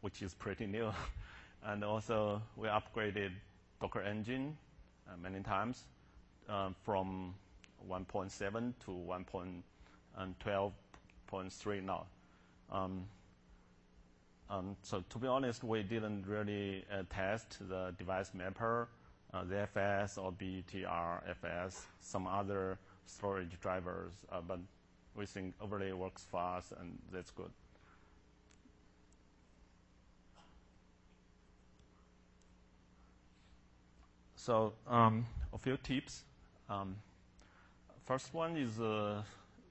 which is pretty new. and also we upgraded Docker Engine uh, many times uh, from 1.7 to 1.12.3 now. Um, um, so to be honest, we didn't really uh, test the device mapper, uh, FS or BTRFS, some other storage drivers, uh, but we think overlay works fast and that's good. So um, a few tips. Um, first one is uh,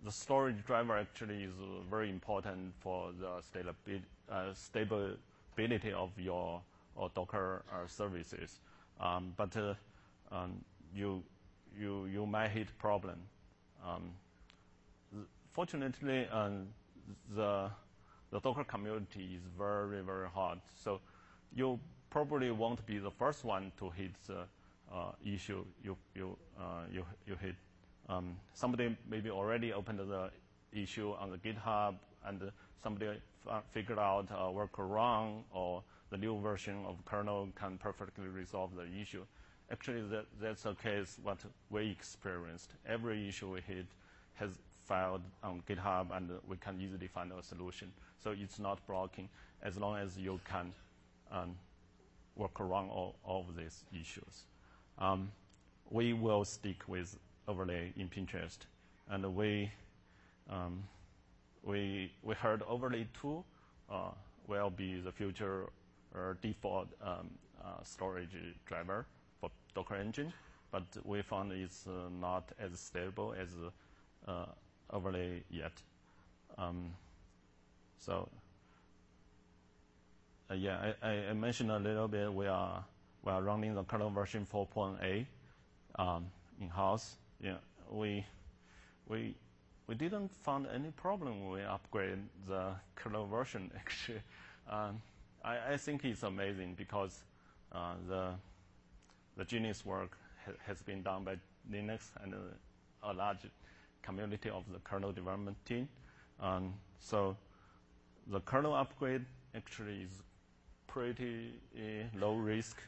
the storage driver actually is uh, very important for the stability, uh, of your Docker uh, services. Um, but um, you, you, you might hit problem. Um, fortunately, um, the, the Docker community is very, very hard. So you probably won't be the first one to hit the uh, issue you you uh, you you hit. Um, somebody maybe already opened the issue on the GitHub, and somebody figured out a workaround or the new version of kernel can perfectly resolve the issue. Actually, that, that's the case what we experienced. Every issue we hit has filed on GitHub, and we can easily find a solution. So it's not blocking as long as you can um, work around all, all of these issues um, we will stick with overlay in Pinterest. And we, um, we, we heard overlay 2 uh, will be the future uh, default um, uh, storage driver for Docker Engine, but we found it's uh, not as stable as uh, overlay yet. Um, so uh, yeah, I, I mentioned a little bit we are we are running the kernel version 4.8 um, in-house. Yeah, we, we, we didn't find any problem when we upgrade the kernel version, actually. Um, I, I think it's amazing because uh, the, the genius work ha has been done by Linux and a, a large community of the kernel development team. Um, so the kernel upgrade actually is pretty uh, low risk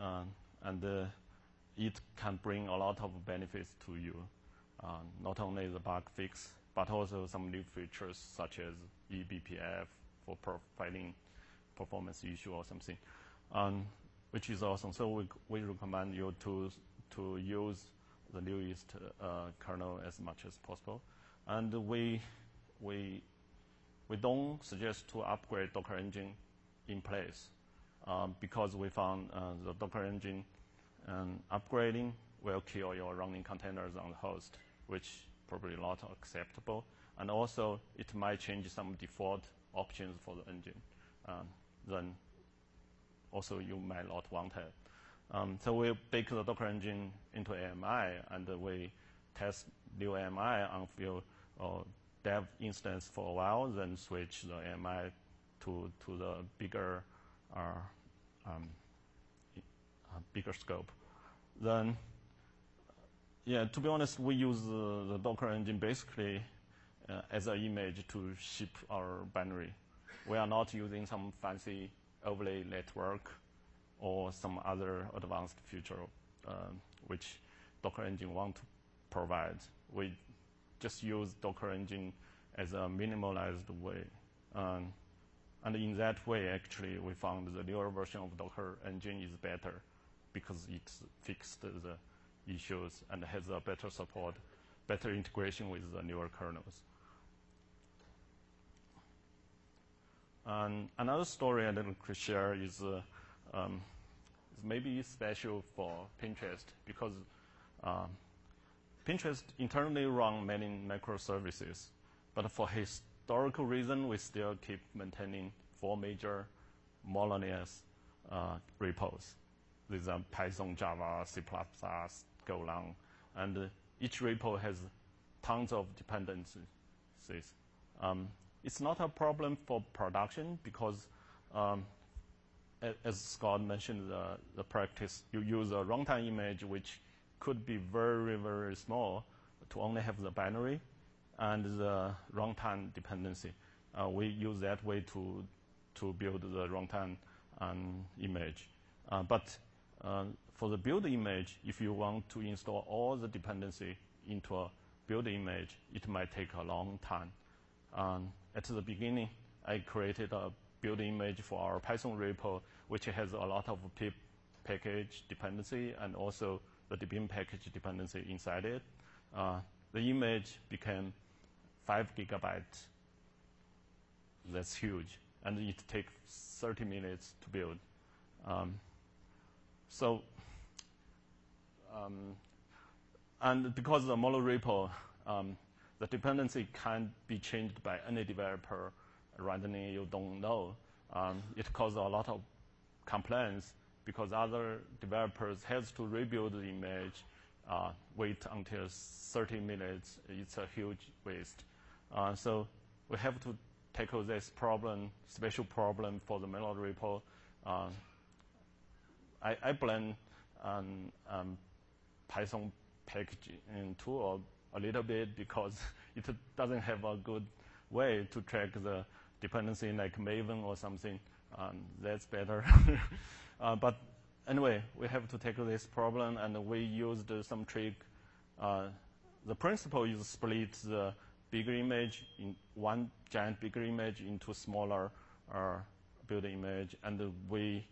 uh, and uh, it can bring a lot of benefits to you. Uh, not only the bug fix, but also some new features such as eBPF for profiling performance issue or something, um, which is awesome. So we, we recommend you to, to use the newest uh, kernel as much as possible. And we, we, we don't suggest to upgrade Docker Engine in place um, because we found uh, the Docker engine um, upgrading will kill your running containers on the host, which probably not acceptable. And also, it might change some default options for the engine. Um, then also you might not want it. Um, so we bake the Docker engine into AMI, and we test new AMI on few uh, dev instance for a while, then switch the AMI to, to the bigger are um, bigger scope. Then, yeah, to be honest, we use the Docker engine basically uh, as an image to ship our binary. We are not using some fancy overlay network or some other advanced feature um, which Docker Engine want to provide. We just use Docker Engine as a minimalized way. Um, and in that way, actually, we found the newer version of Docker Engine is better because it fixed the issues and has a better support, better integration with the newer kernels. And another story I'd like to share is, uh, um, is maybe special for Pinterest because um, Pinterest internally run many microservices, but for historical reason, we still keep maintaining four major monoliths uh, repos. These are Python, Java, C++, Golang, and each repo has tons of dependencies. Um, it's not a problem for production because, um, as Scott mentioned, the, the practice, you use a runtime image which could be very, very small to only have the binary and the runtime dependency. Uh, we use that way to, to build the runtime um, image. Uh, but uh, for the build image, if you want to install all the dependency into a build image, it might take a long time. Um, at the beginning, I created a build image for our Python repo, which has a lot of pip package dependency and also the Debian package dependency inside it. Uh, the image became five gigabytes. That's huge, and it takes 30 minutes to build. Um, so, um, and because the monorepo, um, the dependency can be changed by any developer randomly you don't know. Um, it causes a lot of complaints because other developers have to rebuild the image, uh, wait until 30 minutes. It's a huge waste. Uh, so we have to tackle this problem, special problem for the mono repo. Uh, I, I blame um, um, Python packaging tool a little bit because it doesn't have a good way to track the dependency like Maven or something. Um, that's better. uh, but anyway, we have to tackle this problem, and we used some trick. Uh, the principle is split the bigger image in one giant bigger image into smaller uh, build image, and we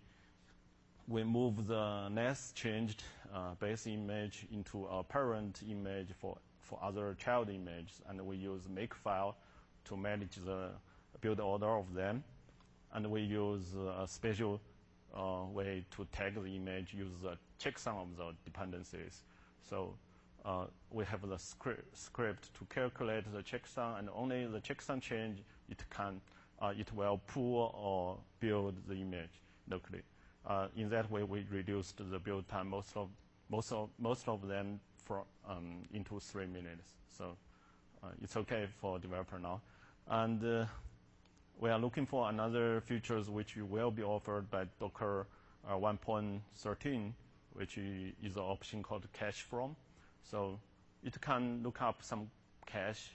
we move the next changed uh, base image into a parent image for for other child images, and we use makefile to manage the build order of them. And we use a special uh, way to tag the image, use the checksum of the dependencies. So uh, we have the script, script to calculate the checksum, and only the checksum change, it can, uh, it will pull or build the image locally. Uh, in that way, we reduced the build time. Most of most of most of them for, um, into three minutes. So uh, it's okay for developer now. And uh, we are looking for another features which will be offered by Docker uh, 1.13, which is an option called cache from. So it can look up some cache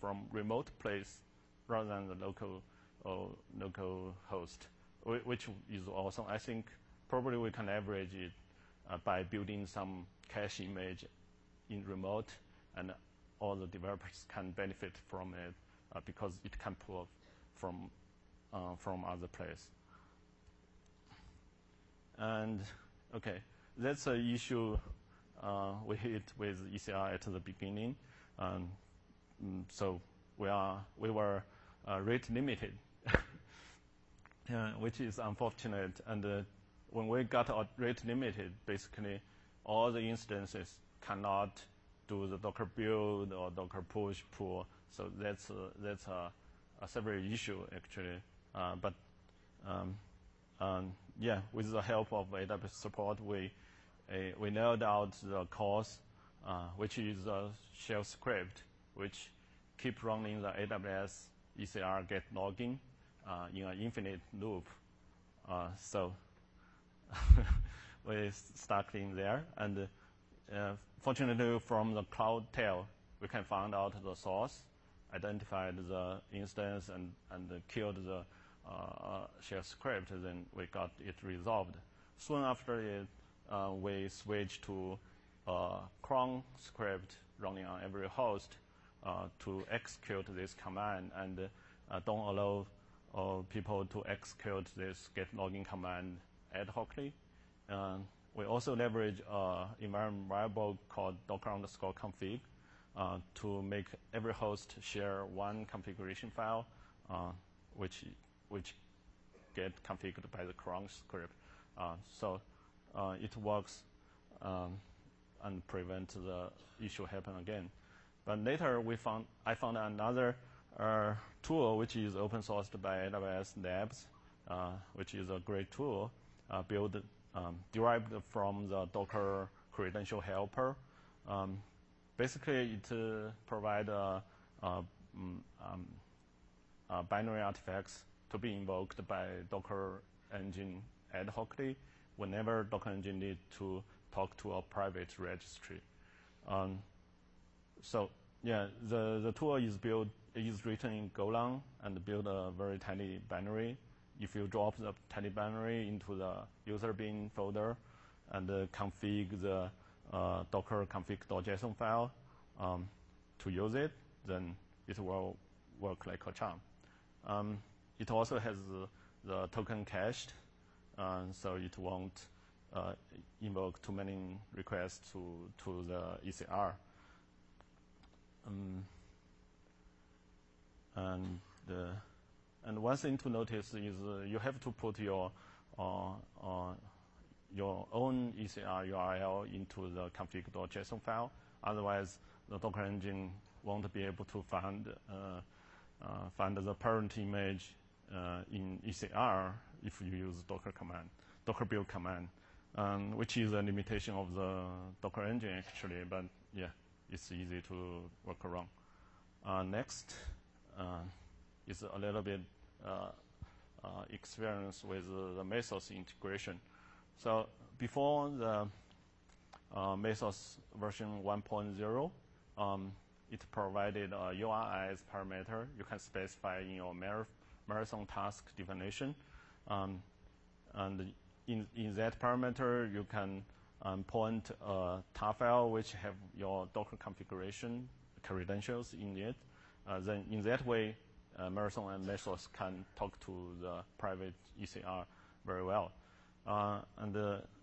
from remote place rather than the local or local host, which is awesome. I think probably we can average it uh, by building some cache image in remote, and all the developers can benefit from it uh, because it can pull from uh, from other place. And okay, that's an issue uh, we hit with ECR at the beginning. Um, so we are we were uh, rate limited, which is unfortunate. And uh, when we got rate limited, basically all the instances cannot do the Docker build or Docker push pull. So that's a, that's a, a several issue actually. Uh, but um, um, yeah, with the help of AWS support, we uh, we nailed out the cause, uh, which is a shell script which keep running the AWS ECR get login uh, in an infinite loop. Uh, so we stuck in there and uh, fortunately, from the CloudTrail, we can find out the source, identified the instance, and, and killed the uh, shell script. Then we got it resolved. soon after it, uh, we switched to uh, cron script running on every host uh, to execute this command and uh, don't allow uh, people to execute this get login command ad hocly. we also leverage an environment variable called docker underscore config to make every host share one configuration file, which which get configured by the cron script. Uh, so uh, it works um, and prevent the issue happen again. But later we found I found another uh, tool which is open sourced by AWS Labs, uh, which is a great tool uh, built um, derived from the Docker credential helper. Um, basically, it uh, provides mm, um, binary artifacts to be invoked by Docker engine ad hocly whenever Docker engine needs to talk to a private registry. Um, so yeah, the, the tool is built is written in Golang and build a very tiny binary. If you drop the tiny binary into the user bin folder and uh, config the uh, docker config.json file um, to use it, then it will work like a charm. Um, it also has the, the token cached, uh, so it won't uh, invoke too many requests to, to the ECR. Um, and, uh, and one thing to notice is uh, you have to put your, uh, uh, your own ECR URL into the config.json file. Otherwise, the Docker engine won't be able to find, find the parent image uh, in ECR if you use Docker command, Docker build command, um, which is a limitation of the Docker engine actually, but yeah, it's easy to work around. Uh, next uh, is a little bit uh, uh, experience with the Mesos integration. So before the uh, Mesos version 1.0, um, it provided a URIs parameter you can specify in your marathon task definition. Um, and in, in that parameter, you can um, point a tar file which have your Docker configuration credentials in it. Uh, then in that way, uh, Marathon and Mesos can talk to the private ECR very well. Uh, and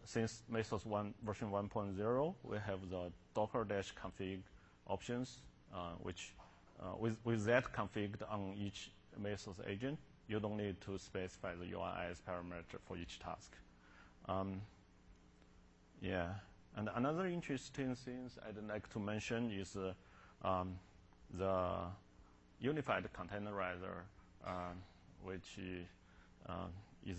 since Mesos 1, version 1.0, we have the docker-config options, which with, with that configured on each Mesos agent, you don't need to specify the URIs parameter for each task. Um, yeah, and another interesting thing I'd like to mention is uh, um, the unified containerizer, uh, which uh, is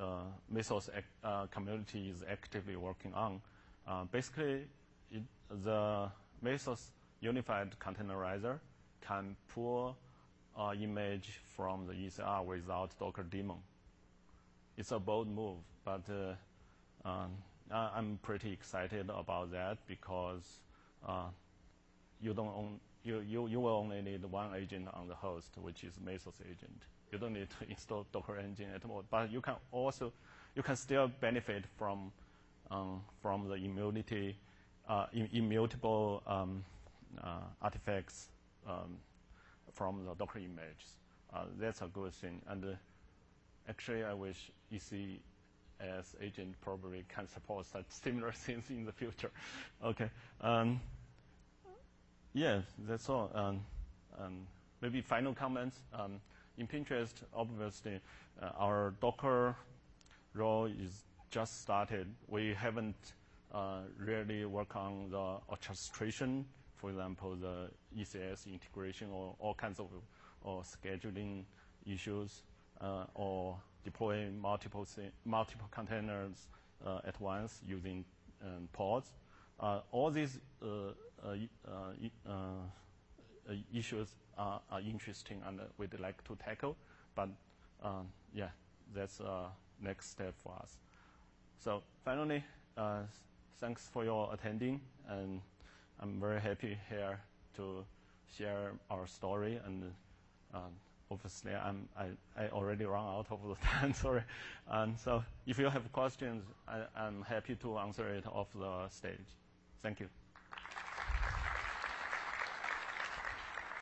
uh, Mesos uh, community is actively working on. Basically, it, the Mesos unified containerizer can pull uh, image from the ECR without Docker daemon. It's a bold move, but uh, um, I'm pretty excited about that because uh, you don't own, you, you, you will only need one agent on the host, which is Mesos agent. You don't need to install Docker engine at all, but you can also, you can still benefit from, um, from the immunity, uh, immutable um, uh, artifacts um, from the Docker images. Uh, that's a good thing. And uh, actually, I wish ECS agent probably can support such similar things in the future. okay. Yeah, that's all. Um, um, maybe final comments. Um, in Pinterest, obviously, uh, our Docker role is just started. We haven't uh, really worked on the orchestration for example, the ECS integration or all kinds of or scheduling issues uh, or deploying multiple multiple containers uh, at once using um, pods. Uh, all these uh, issues are, are, interesting and we'd like to tackle. But um, yeah, that's uh, next step for us. So finally, thanks for your attending and. I'm very happy here to share our story and um, obviously I'm, I, I already run out of the time, sorry. And so if you have questions, I, I'm happy to answer it off the stage. Thank you.